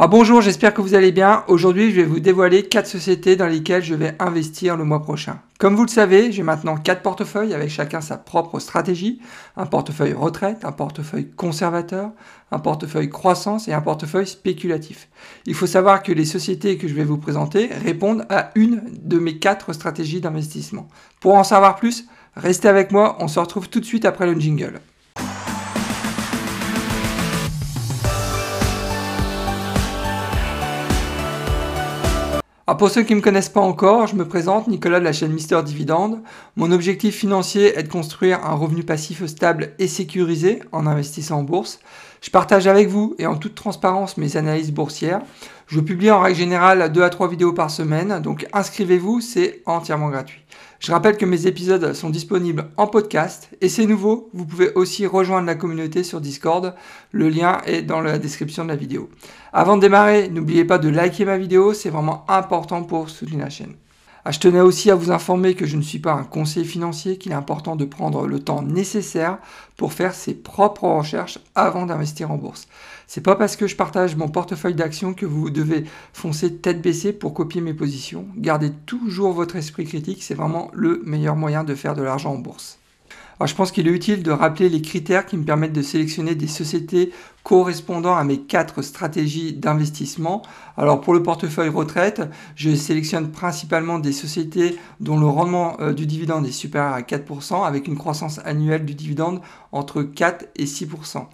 Ah, bonjour, j'espère que vous allez bien. Aujourd'hui, je vais vous dévoiler 4 sociétés dans lesquelles je vais investir le mois prochain. Comme vous le savez, j'ai maintenant 4 portefeuilles avec chacun sa propre stratégie. Un portefeuille retraite, un portefeuille conservateur, un portefeuille croissance et un portefeuille spéculatif. Il faut savoir que les sociétés que je vais vous présenter répondent à une de mes 4 stratégies d'investissement. Pour en savoir plus, restez avec moi, on se retrouve tout de suite après le jingle. Alors pour ceux qui ne me connaissent pas encore, je me présente Nicolas de la chaîne Mister Dividende. Mon objectif financier est de construire un revenu passif stable et sécurisé en investissant en bourse. Je partage avec vous et en toute transparence mes analyses boursières. Je publie en règle générale 2 à 3 vidéos par semaine, donc inscrivez-vous, c'est entièrement gratuit. Je rappelle que mes épisodes sont disponibles en podcast et c'est nouveau, vous pouvez aussi rejoindre la communauté sur Discord. Le lien est dans la description de la vidéo. Avant de démarrer, n'oubliez pas de liker ma vidéo, c'est vraiment important pour soutenir la chaîne. Ah, je tenais aussi à vous informer que je ne suis pas un conseiller financier, qu'il est important de prendre le temps nécessaire pour faire ses propres recherches avant d'investir en bourse. C'est pas parce que je partage mon portefeuille d'actions que vous devez foncer tête baissée pour copier mes positions. Gardez toujours votre esprit critique, c'est vraiment le meilleur moyen de faire de l'argent en bourse je pense qu'il est utile de rappeler les critères qui me permettent de sélectionner des sociétés correspondant à mes quatre stratégies d'investissement. Alors pour le portefeuille retraite, je sélectionne principalement des sociétés dont le rendement euh, du dividende est supérieur à 4% avec une croissance annuelle du dividende entre 4 et 6%.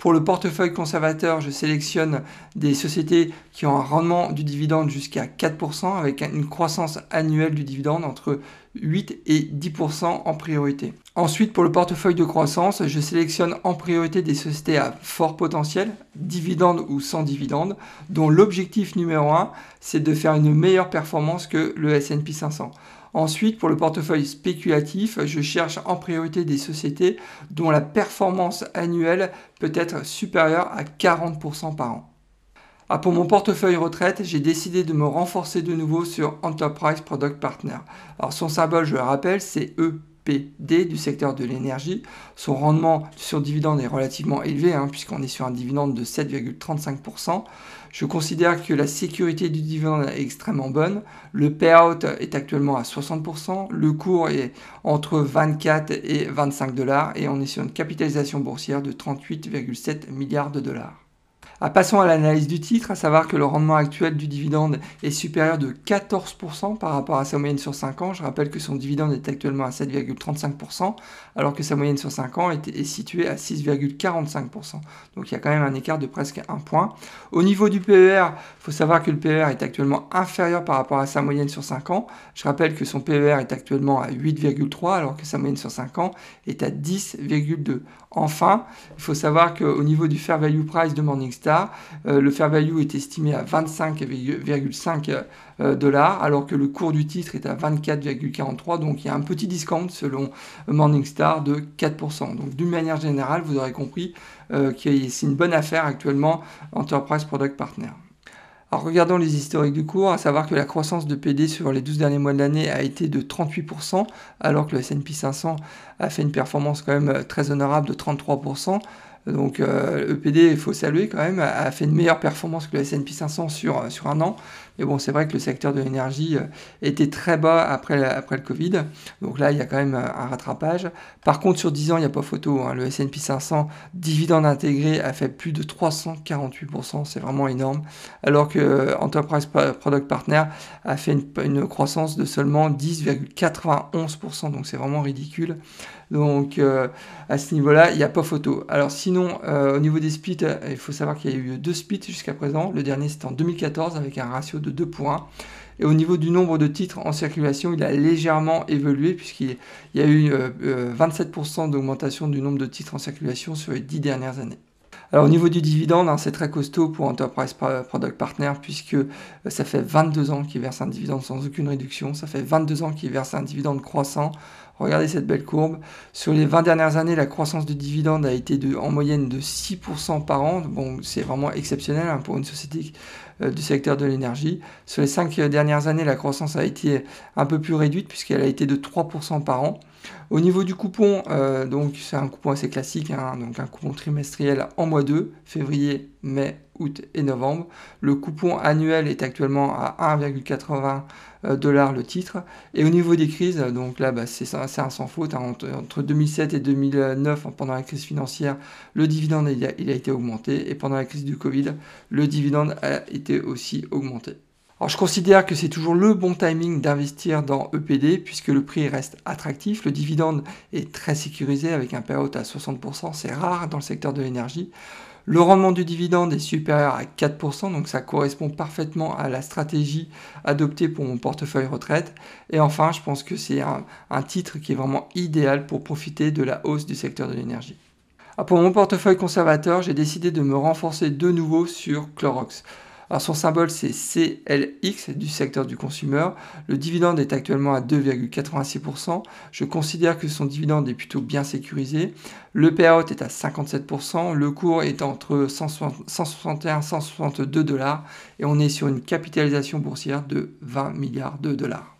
Pour le portefeuille conservateur, je sélectionne des sociétés qui ont un rendement du dividende jusqu'à 4% avec une croissance annuelle du dividende entre 8 et 10% en priorité. Ensuite, pour le portefeuille de croissance, je sélectionne en priorité des sociétés à fort potentiel, dividende ou sans dividende, dont l'objectif numéro 1, c'est de faire une meilleure performance que le S&P 500. Ensuite, pour le portefeuille spéculatif, je cherche en priorité des sociétés dont la performance annuelle peut être supérieure à 40% par an. Ah, pour mon portefeuille retraite, j'ai décidé de me renforcer de nouveau sur Enterprise Product Partner. Alors son symbole, je le rappelle, c'est Du secteur de l'énergie. Son rendement sur dividende est relativement élevé, hein, puisqu'on est sur un dividende de 7,35%. Je considère que la sécurité du dividende est extrêmement bonne. Le payout est actuellement à 60%. Le cours est entre 24 et 25 dollars et on est sur une capitalisation boursière de 38,7 milliards de dollars. Ah, passons à l'analyse du titre, à savoir que le rendement actuel du dividende est supérieur de 14% par rapport à sa moyenne sur 5 ans. Je rappelle que son dividende est actuellement à 7,35%, alors que sa moyenne sur 5 ans est, située à 6,45%. Donc il y a quand même un écart de presque 1 point. Au niveau du PER, il faut savoir que le PER est actuellement inférieur par rapport à sa moyenne sur 5 ans. Je rappelle que son PER est actuellement à 8,3, alors que sa moyenne sur 5 ans est à 10,2. Enfin, il faut savoir qu'au niveau du fair value price de Morningstar, euh, le fair value est estimé à 25,5 euh, dollars, alors que le cours du titre est à 24,43. Donc il y a un petit discount selon Morningstar de 4%. Donc d'une manière générale, vous aurez compris euh, que c'est une bonne affaire actuellement Enterprise Product Partner. Alors regardons les historiques du cours, à savoir que la croissance de PD sur les 12 derniers mois de l'année a été de 38%, alors que le S&P 500 a fait une performance quand même très honorable de 33%. Donc EPD, euh, e il faut saluer quand même, a fait une meilleure performance que le S&P 500 sur, euh, sur un an. Mais bon, c'est vrai que le secteur de l'énergie euh, était très bas après, après le Covid. Donc là, il y a quand même un rattrapage. Par contre, sur 10 ans, il n'y a pas photo. Hein. Le S&P 500, dividende intégré, a fait plus de 348%. C'est vraiment énorme. Alors que Enterprise Product Partner a fait une, croissance de seulement 10,91%. Donc c'est vraiment ridicule. Donc à ce niveau-là, il n'y a pas photo. Alors sinon, au niveau des splits, il faut savoir qu'il y a eu deux splits jusqu'à présent. Le dernier, c'était en 2014 avec un ratio de 2 points. Et au niveau du nombre de titres en circulation, il a légèrement évolué puisqu'il y a eu 27% euh, euh, d'augmentation du nombre de titres en circulation sur les 10 dernières années. Alors au niveau du dividende, hein, c'est très costaud pour Enterprise Product Partner puisque euh, ça fait 22 ans qu'il verse un dividende sans aucune réduction, ça fait 22 ans qu'il verse un dividende croissant. Regardez cette belle courbe. Sur les 20 dernières années, la croissance de dividende a été de, en moyenne de 6% par an. Bon, c'est vraiment exceptionnel hein, pour une société euh, du secteur de l'énergie. Sur les 5 dernières années, la croissance a été un peu plus réduite puisqu'elle a été de 3% par an. Au niveau du coupon, euh, donc c'est un coupon assez classique, hein, donc un coupon trimestriel en mois 2, février, mai, août et novembre. Le coupon annuel est actuellement à 1,80 euh, dollars le titre. Et au niveau des crises, donc là bah, c'est un sans faute, hein, entre, 2007 et 2009, pendant la crise financière, le dividende il a, il a été augmenté, et pendant la crise du Covid, le dividende a été aussi augmenté. Alors je considère que c'est toujours le bon timing d'investir dans EPD puisque le prix reste attractif, le dividende est très sécurisé avec un payout à 60%, c'est rare dans le secteur de l'énergie. Le rendement du dividende est supérieur à 4%, donc ça correspond parfaitement à la stratégie adoptée pour mon portefeuille retraite. Et enfin, je pense que c'est un, un titre qui est vraiment idéal pour profiter de la hausse du secteur de l'énergie. Pour mon portefeuille conservateur, j'ai décidé de me renforcer de nouveau sur Clorox. Alors son symbole c'est CLX du secteur du consumer. Le dividende est actuellement à 2,86%. Je considère que son dividende est plutôt bien sécurisé. Le payout est à 57%. Le cours est entre 161 et 162 dollars. Et on est sur une capitalisation boursière de 20 milliards de dollars.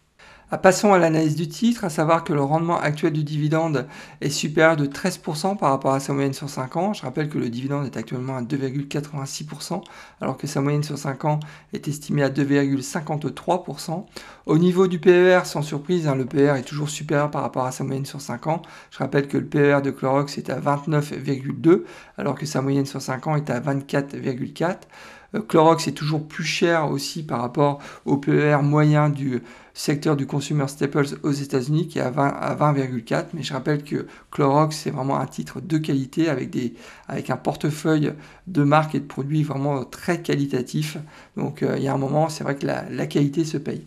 Ah, passons à l'analyse du titre, à savoir que le rendement actuel du dividende est supérieur de 13% par rapport à sa moyenne sur 5 ans. Je rappelle que le dividende est actuellement à 2,86%, alors que sa moyenne sur 5 ans est estimée à 2,53%. Au niveau du PER, sans surprise, hein, le PER est toujours supérieur par rapport à sa moyenne sur 5 ans. Je rappelle que le PER de Clorox est à 29,2, alors que sa moyenne sur 5 ans est à 24,4. Euh, Clorox est toujours plus cher aussi par rapport au PER moyen du secteur du consumer staples aux États-Unis qui est à 20,4. Mais je rappelle que Clorox c'est vraiment un titre de qualité avec, des, avec un portefeuille de marques et de produits vraiment très qualitatif. Donc euh, il y a un moment, c'est vrai que la, qualité se paye.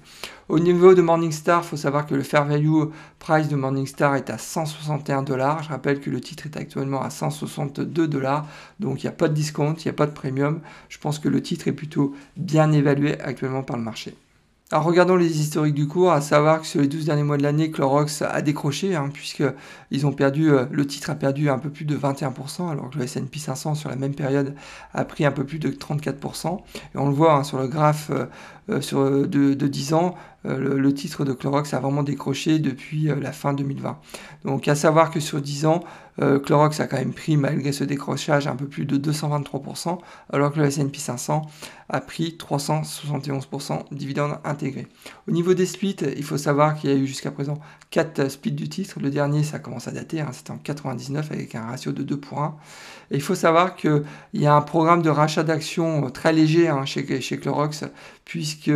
Au niveau de Morningstar, il faut savoir que le fair value price de Morningstar est à 161 dollars. Je rappelle que le titre est actuellement à 162 dollars. Donc il n'y a pas de discount, il n'y a pas de premium. Je pense que le titre est plutôt bien évalué actuellement par le marché. Alors regardons les historiques du cours, à savoir que sur les 12 derniers mois de l'année, Clorox a décroché, hein, puisque ont perdu, euh, le titre a perdu un peu plus de 21%, alors que le S&P 500 sur la même période a pris un peu plus de 34%. Et on le voit hein, sur le graphe euh, euh, sur, de, 10 ans, le, titre de Clorox a vraiment décroché depuis la fin 2020. Donc à savoir que sur 10 ans, Clorox a quand même pris, malgré ce décrochage, un peu plus de 223%, alors que le S&P 500 a pris 371% dividende intégré. Au niveau des splits, il faut savoir qu'il y a eu jusqu'à présent 4 splits du titre. Le dernier, ça commence à dater, hein, c'était en 99 avec un ratio de 2 pour 1. Et il faut savoir qu'il y a un programme de rachat d'actions très léger hein, chez, chez Clorox, puisque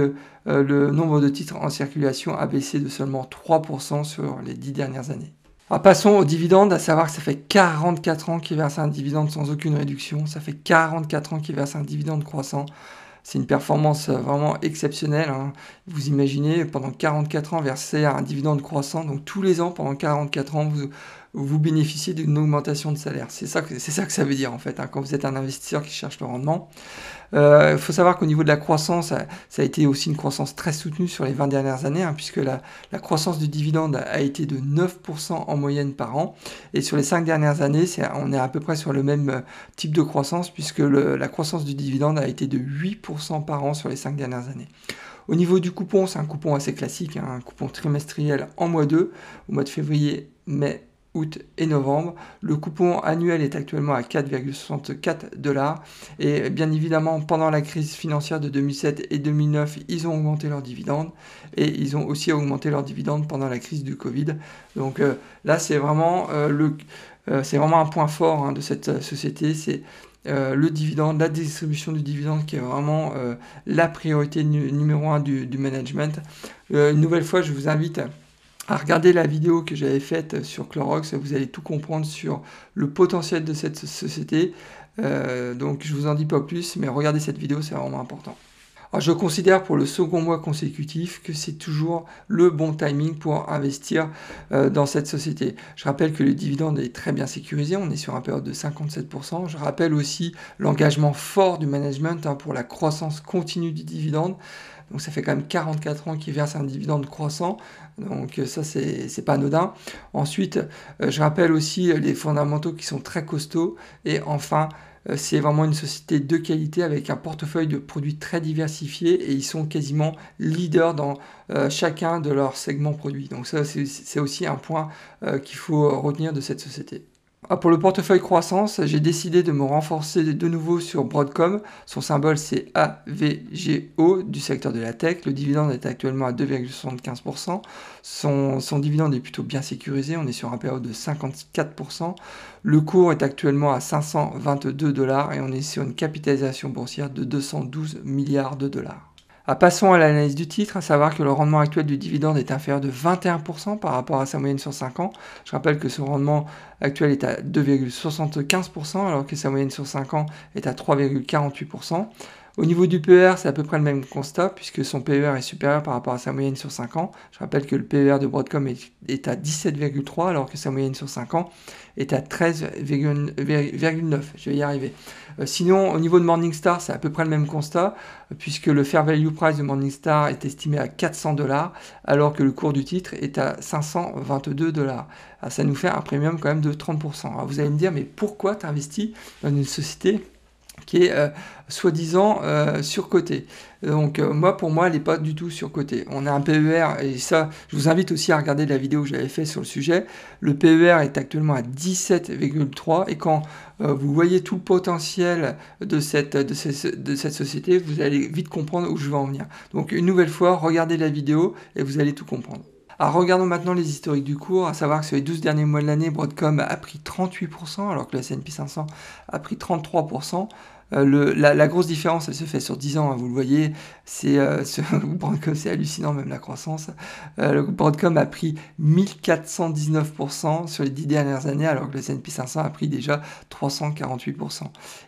euh, le nombre de titres en circulation a baissé de seulement 3% sur les 10 dernières années. Alors passons aux dividendes, à savoir que ça fait 44 ans qu'il verse un dividende sans aucune réduction, ça fait 44 ans qu'il verse un dividende croissant. C'est une performance euh, vraiment exceptionnelle. Hein. Vous imaginez, pendant 44 ans, verser un dividende croissant. Donc tous les ans, pendant 44 ans, vous, vous bénéficiez d'une augmentation de salaire. C'est ça, que ça veut dire en fait, hein, quand vous êtes un investisseur qui cherche le rendement. Il euh, faut savoir qu'au niveau de la croissance, ça, a été aussi une croissance très soutenue sur les 20 dernières années, hein, puisque la, la, croissance du dividende a été de 9% en moyenne par an. Et sur les 5 dernières années, on est à peu près sur le même euh, type de croissance, puisque la croissance du dividende a été de 8% par an sur les 5 dernières années. Au niveau du coupon, c'est un coupon assez classique, hein, un coupon trimestriel en mois 2, au mois de février, mai août et novembre. Le coupon annuel est actuellement à 4,64 dollars. Et bien évidemment, pendant la crise financière de 2007 et 2009, ils ont augmenté leurs dividendes. Et ils ont aussi augmenté leurs dividendes pendant la crise du Covid. Donc euh, là, c'est vraiment, euh, le, euh, c'est vraiment un point fort hein, de cette société. C'est le dividende, la distribution du dividende qui est vraiment la priorité numéro un du, du management. une nouvelle fois, je vous invite à regarder la vidéo que j'avais faite sur Clorox, vous allez tout comprendre sur le potentiel de cette société. Euh, donc je vous en dis pas plus, mais regardez cette vidéo, c'est vraiment important. Je considère pour le second mois consécutif que c'est toujours le bon timing pour investir euh, dans cette société. Je rappelle que le dividende est très bien sécurisé, on est sur un période de 57%. Je rappelle aussi l'engagement fort du management hein, pour la croissance continue du dividende. Donc ça fait quand même 44 ans qu'il verse un dividende croissant. Donc ça, c'est pas anodin. Ensuite, euh, je rappelle aussi les fondamentaux qui sont très costauds. Et enfin, euh, c'est vraiment une société de qualité avec un portefeuille de produits très diversifié et ils sont quasiment leaders dans euh, chacun de leurs segments produits. Donc ça, c'est aussi un point qu'il faut retenir de cette société. Ah, pour le portefeuille croissance, j'ai décidé de me renforcer de nouveau sur Broadcom. Son symbole c'est AVGO du secteur de la tech. Le dividende est actuellement à 2,75%. Son, dividende est plutôt bien sécurisé. On est sur un période de 54%. Le cours est actuellement à 522 dollars et on est sur une capitalisation boursière de 212 milliards de dollars. Ah, passons à l'analyse du titre, à savoir que le rendement actuel du dividende est inférieur de 21% par rapport à sa moyenne sur 5 ans. Je rappelle que ce rendement actuel est à 2,75% alors que sa moyenne sur 5 ans est à 3,48%. Au niveau du PER, c'est à peu près le même constat, puisque son PER est supérieur par rapport à sa moyenne sur 5 ans. Je rappelle que le PER de Broadcom est, à 17,3, alors que sa moyenne sur 5 ans est à 13,9. Je vais y arriver. Euh, sinon, au niveau de Morningstar, c'est à peu près le même constat, puisque le fair value price de Morningstar est estimé à 400 dollars, alors que le cours du titre est à 522 dollars. Ah, ça nous fait un premium quand même de 30%. Alors vous allez me dire, mais pourquoi tu investis dans une société qui est euh, soi-disant euh, surcoté. Donc euh, moi, pour moi, elle n'est pas du tout surcotée. On a un PER, et ça, je vous invite aussi à regarder la vidéo que j'avais faite sur le sujet. Le PER est actuellement à 17,3 et quand vous voyez tout le potentiel de cette, de, de cette société, vous allez vite comprendre où je veux en venir. Donc une nouvelle fois, regardez la vidéo et vous allez tout comprendre. Alors regardons maintenant les historiques du cours, à savoir que sur les 12 derniers mois de l'année, Broadcom a pris 38%, alors que le S&P 500 a pris 33%. Euh, la, grosse différence, elle se fait sur 10 ans, hein, vous le voyez, c'est euh, c'est hallucinant même la croissance. Euh, le Broadcom a pris 1419% sur les 10 dernières années, alors que le S&P 500 a pris déjà 348%.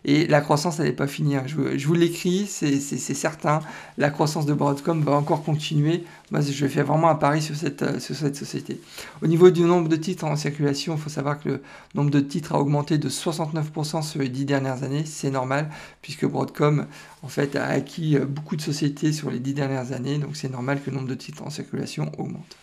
Et la croissance, elle n'est pas finie. Hein. Je, vous l'écris, c'est certain. La croissance de Broadcom va encore continuer. Moi, je fais vraiment un pari sur cette, sur cette société. Au niveau du nombre de titres en circulation, il faut savoir que le nombre de titres a augmenté de 69% sur les 10 dernières années. C'est normal puisque Broadcom en fait, a acquis euh, beaucoup de sociétés sur les dix dernières années, donc c'est normal que le nombre de titres en circulation augmente.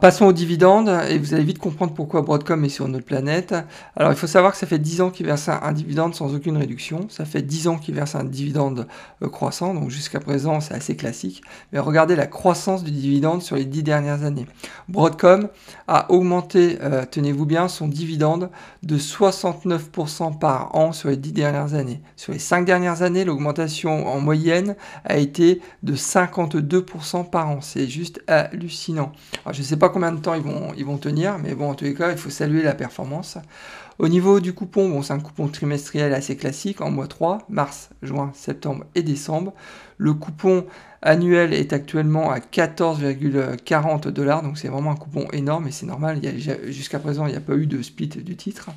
Passons aux dividendes, et vous allez vite comprendre pourquoi Broadcom est sur notre planète. Alors il faut savoir que ça fait 10 ans qu'il verse un dividende sans aucune réduction, ça fait 10 ans qu'il verse un dividende euh, croissant, donc jusqu'à présent c'est assez classique. Mais regardez la croissance du dividende sur les 10 dernières années. Broadcom a augmenté, euh, tenez-vous bien, son dividende de 69% par an sur les 10 dernières années. Sur les 5 dernières années, l'augmentation en moyenne a été de 52% par an. C'est juste hallucinant. Sais pas combien de temps ils vont, ils vont tenir, mais bon, en tous les cas, il faut saluer la performance. Au niveau du coupon, bon, c'est un coupon trimestriel assez classique en mois 3, mars, juin, septembre et décembre. Le coupon annuel est actuellement à 14,40 dollars, donc c'est vraiment un coupon énorme et c'est normal. Jusqu'à présent, il n'y a pas eu de split du titre.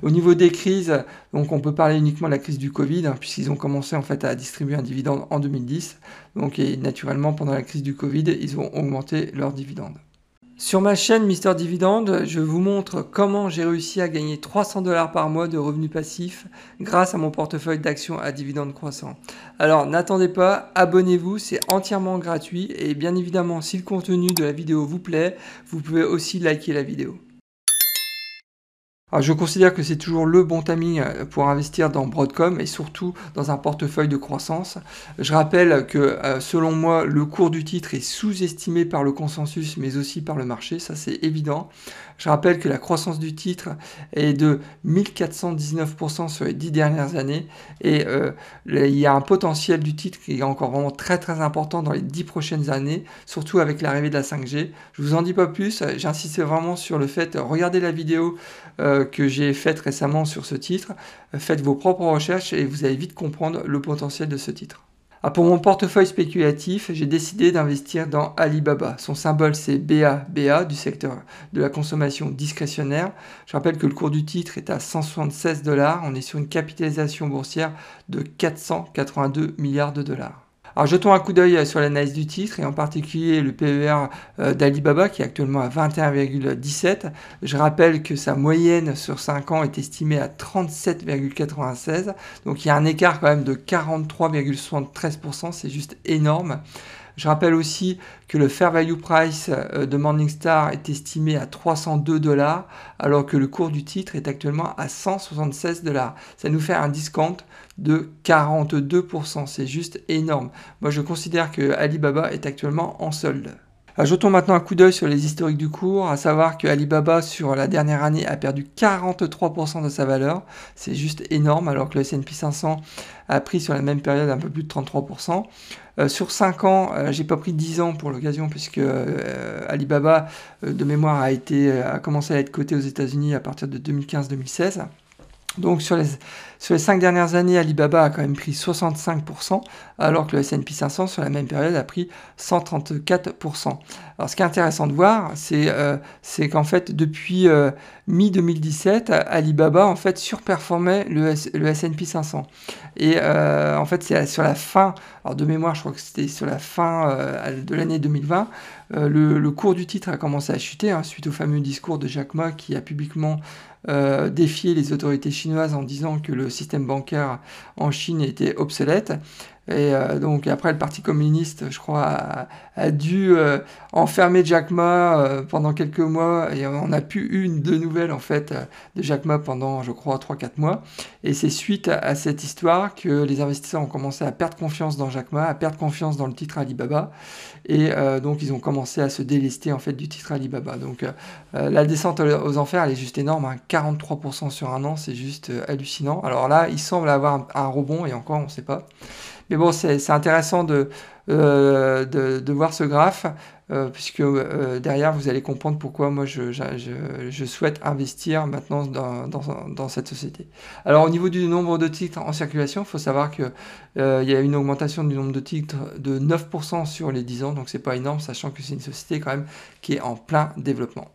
Au niveau des crises, donc on peut parler uniquement de la crise du Covid, hein, puisqu'ils ont commencé en fait à distribuer un dividende en 2010. Donc et naturellement, pendant la crise du Covid, ils ont augmenté leur dividende. Sur ma chaîne Mister Dividende, je vous montre comment j'ai réussi à gagner 300 dollars par mois de revenus passifs grâce à mon portefeuille d'actions à dividendes croissants. Alors n'attendez pas, abonnez-vous, c'est entièrement gratuit et bien évidemment si le contenu de la vidéo vous plaît, vous pouvez aussi liker la vidéo. Je considère que c'est toujours le bon timing euh, pour investir dans Broadcom et surtout dans un portefeuille de croissance. Je rappelle que euh, selon moi, le cours du titre est sous-estimé par le consensus mais aussi par le marché, ça c'est évident. Je rappelle que la croissance du titre est de 1419% sur les 10 dernières années et euh, il y a un potentiel du titre qui est encore vraiment très très important dans les 10 prochaines années, surtout avec l'arrivée de la 5G. Je vous en dis pas plus, j'insiste vraiment sur le fait, regardez la vidéo que j'ai faite récemment sur ce titre. Faites vos propres recherches et vous allez vite comprendre le potentiel de ce titre. Ah, pour mon portefeuille spéculatif, j'ai décidé d'investir dans Alibaba. Son symbole c'est BABA du secteur de la consommation discrétionnaire. Je rappelle que le cours du titre est à 176 dollars. On est sur une capitalisation boursière de 482 milliards de dollars. Alors jetons un coup d'œil sur l'analyse du titre et en particulier le PER euh, d'Alibaba qui est actuellement à 21,17. Je rappelle que sa moyenne sur 5 ans est estimée à 37,96. Donc il y a un écart quand même de 43,73%, c'est juste énorme. Je rappelle aussi que le fair value price euh, de Morningstar est estimé à 302 dollars, alors que le cours du titre est actuellement à 176 dollars. Ça nous fait un discount de 42%. C'est juste énorme. Moi, je considère que Alibaba est actuellement en solde. Jetons maintenant un coup d'œil sur les historiques du cours, à savoir que Alibaba sur la dernière année a perdu 43% de sa valeur, c'est juste énorme, alors que le S&P 500 a pris sur la même période un peu plus de 33%. Euh, sur 5 ans, euh, j'ai pas pris 10 ans pour l'occasion puisque euh, Alibaba de mémoire a été a commencé à être coté aux États-Unis à partir de 2015-2016. Donc sur les, sur les 5 dernières années, Alibaba a quand même pris 65%, alors que le S&P 500 sur la même période a pris 134%. Alors ce qui est intéressant de voir, c'est euh, qu'en fait depuis euh, mi-2017, Alibaba en fait surperformait le, S&P 500. Et euh, en fait c'est sur la fin, alors de mémoire je crois que c'était sur la fin de l'année 2020, le, cours du titre a commencé à chuter hein, suite au fameux discours de Jack Ma qui a publiquement euh, défier les autorités chinoises en disant que le système bancaire en Chine était obsolète. Et euh, donc après, le Parti communiste, je crois, a, dû euh, enfermer Jack Ma euh, pendant quelques mois et on n'a plus eu une de nouvelles en fait de Jack Ma pendant, je crois, 3-4 mois. Et c'est suite à, cette histoire que les investisseurs ont commencé à perdre confiance dans Jack Ma, à perdre confiance dans le titre Alibaba. Et donc ils ont commencé à se délester en fait du titre Alibaba. Donc la descente aux enfers, elle est juste énorme, 43% hein. sur un an, c'est juste hallucinant. Alors là, il semble avoir un rebond et encore, on ne sait pas. Mais bon, c'est intéressant euh, de, voir ce graphe, euh, puisque euh, derrière, vous allez comprendre pourquoi moi, je, souhaite investir maintenant dans, cette société. Alors, au niveau du nombre de titres en circulation, il faut savoir qu'il y a une augmentation du nombre de titres de 9% sur les 10 ans, donc c'est pas énorme, sachant que c'est une société quand même qui est en plein développement.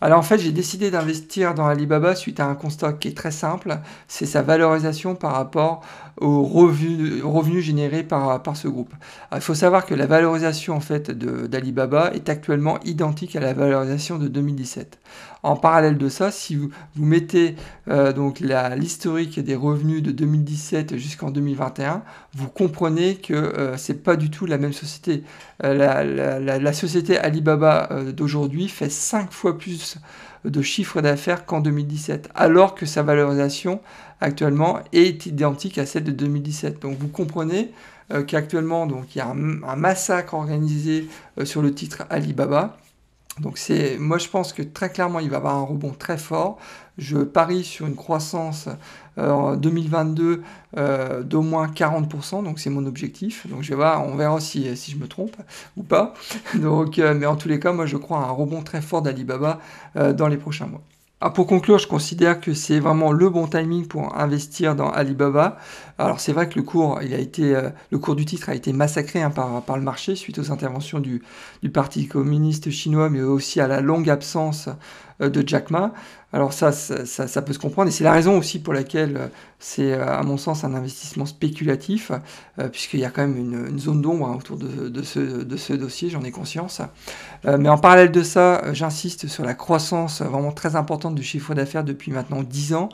Alors en fait, j'ai décidé d'investir dans Alibaba suite à un constat qui est très simple, c'est sa valorisation par rapport aux revenus, générés par, ce groupe. il faut savoir que la valorisation en fait d'Alibaba est actuellement identique à la valorisation de 2017. En parallèle de ça, si vous, mettez euh, donc l'historique des revenus de 2017 jusqu'en 2021, vous comprenez que euh, c'est pas du tout la même société. Euh, la, société Alibaba d'aujourd'hui fait 5 fois plus de chiffre d'affaires qu'en 2017, alors que sa valorisation actuellement est identique à celle de 2017. Donc vous comprenez qu'actuellement il y a un massacre organisé sur le titre Alibaba donc c'est, moi je pense que très clairement il va avoir un rebond très fort. Je parie sur une croissance euh, en 2022 euh, d'au moins 40%, donc c'est mon objectif. Donc je vais voir, on verra si, si je me trompe ou pas. Donc, euh, mais en tous les cas, moi je crois à un rebond très fort d'Alibaba dans les prochains mois. Ah, pour conclure, je considère que c'est vraiment le bon timing pour investir dans Alibaba. Alors c'est vrai que le cours, euh, le cours du titre a été massacré hein, par, le marché suite aux interventions du, Parti communiste chinois, mais aussi à la longue absence de Jack Ma. Alors ça ça, ça, peut se comprendre, et c'est la raison aussi pour laquelle euh, c'est, à mon sens, un investissement spéculatif, puisqu'il y a quand même une, zone d'ombre hein, autour de, ce, dossier, j'en ai conscience. mais en parallèle de ça, j'insiste sur la croissance vraiment très importante du chiffre d'affaires depuis maintenant 10 ans.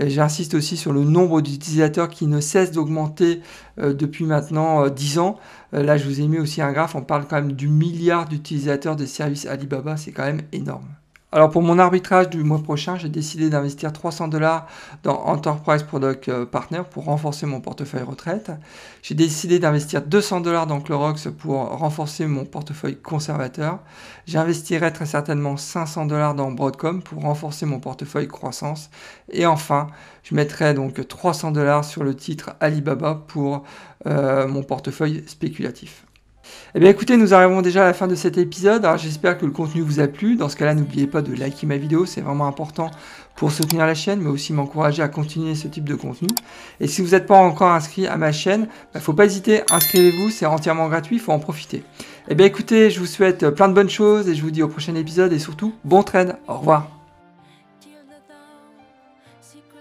j'insiste aussi sur le nombre d'utilisateurs qui ne cesse d'augmenter euh, depuis maintenant 10 euh, ans. Euh, là, je vous ai mis aussi un graphe, on parle quand même du milliard d'utilisateurs des services Alibaba, c'est quand même énorme. Alors pour mon arbitrage du mois prochain, j'ai décidé d'investir 300 dollars dans Enterprise Product euh, Partner pour renforcer mon portefeuille retraite. J'ai décidé d'investir 200 dollars dans Clorox pour renforcer mon portefeuille conservateur. J'investirai très certainement 500 dollars dans Broadcom pour renforcer mon portefeuille croissance. Et enfin, je mettrai donc 300 dollars sur le titre Alibaba pour euh, mon portefeuille spéculatif. Eh bien écoutez, nous arrivons déjà à la fin de cet épisode. J'espère que le contenu vous a plu. Dans ce cas-là, n'oubliez pas de liker ma vidéo, c'est vraiment important pour soutenir la chaîne, mais aussi m'encourager à continuer ce type de contenu. Et si vous n'êtes pas encore inscrit à ma chaîne, il bah, ne faut pas hésiter, inscrivez-vous, c'est entièrement gratuit, il faut en profiter. Eh bien écoutez, je vous souhaite plein de bonnes choses et je vous dis au prochain épisode et surtout, bon trade, au revoir.